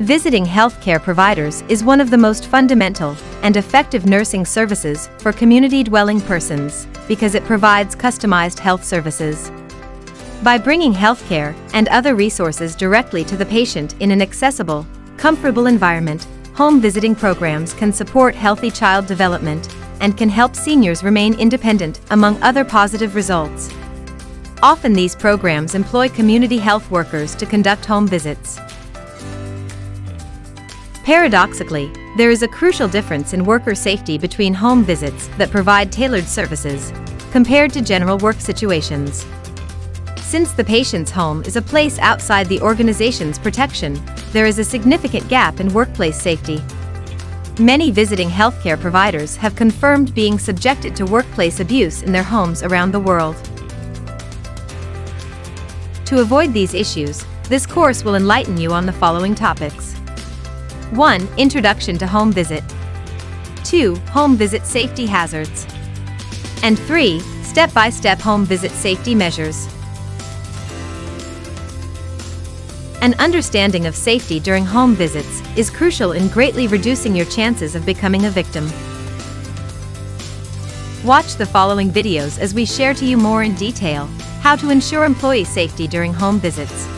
Visiting healthcare providers is one of the most fundamental and effective nursing services for community dwelling persons because it provides customized health services. By bringing healthcare and other resources directly to the patient in an accessible, comfortable environment, home visiting programs can support healthy child development and can help seniors remain independent, among other positive results. Often these programs employ community health workers to conduct home visits. Paradoxically, there is a crucial difference in worker safety between home visits that provide tailored services compared to general work situations. Since the patient's home is a place outside the organization's protection, there is a significant gap in workplace safety. Many visiting healthcare providers have confirmed being subjected to workplace abuse in their homes around the world. To avoid these issues, this course will enlighten you on the following topics. 1. Introduction to home visit. 2. Home visit safety hazards. And 3. Step-by-step home visit safety measures. An understanding of safety during home visits is crucial in greatly reducing your chances of becoming a victim. Watch the following videos as we share to you more in detail how to ensure employee safety during home visits.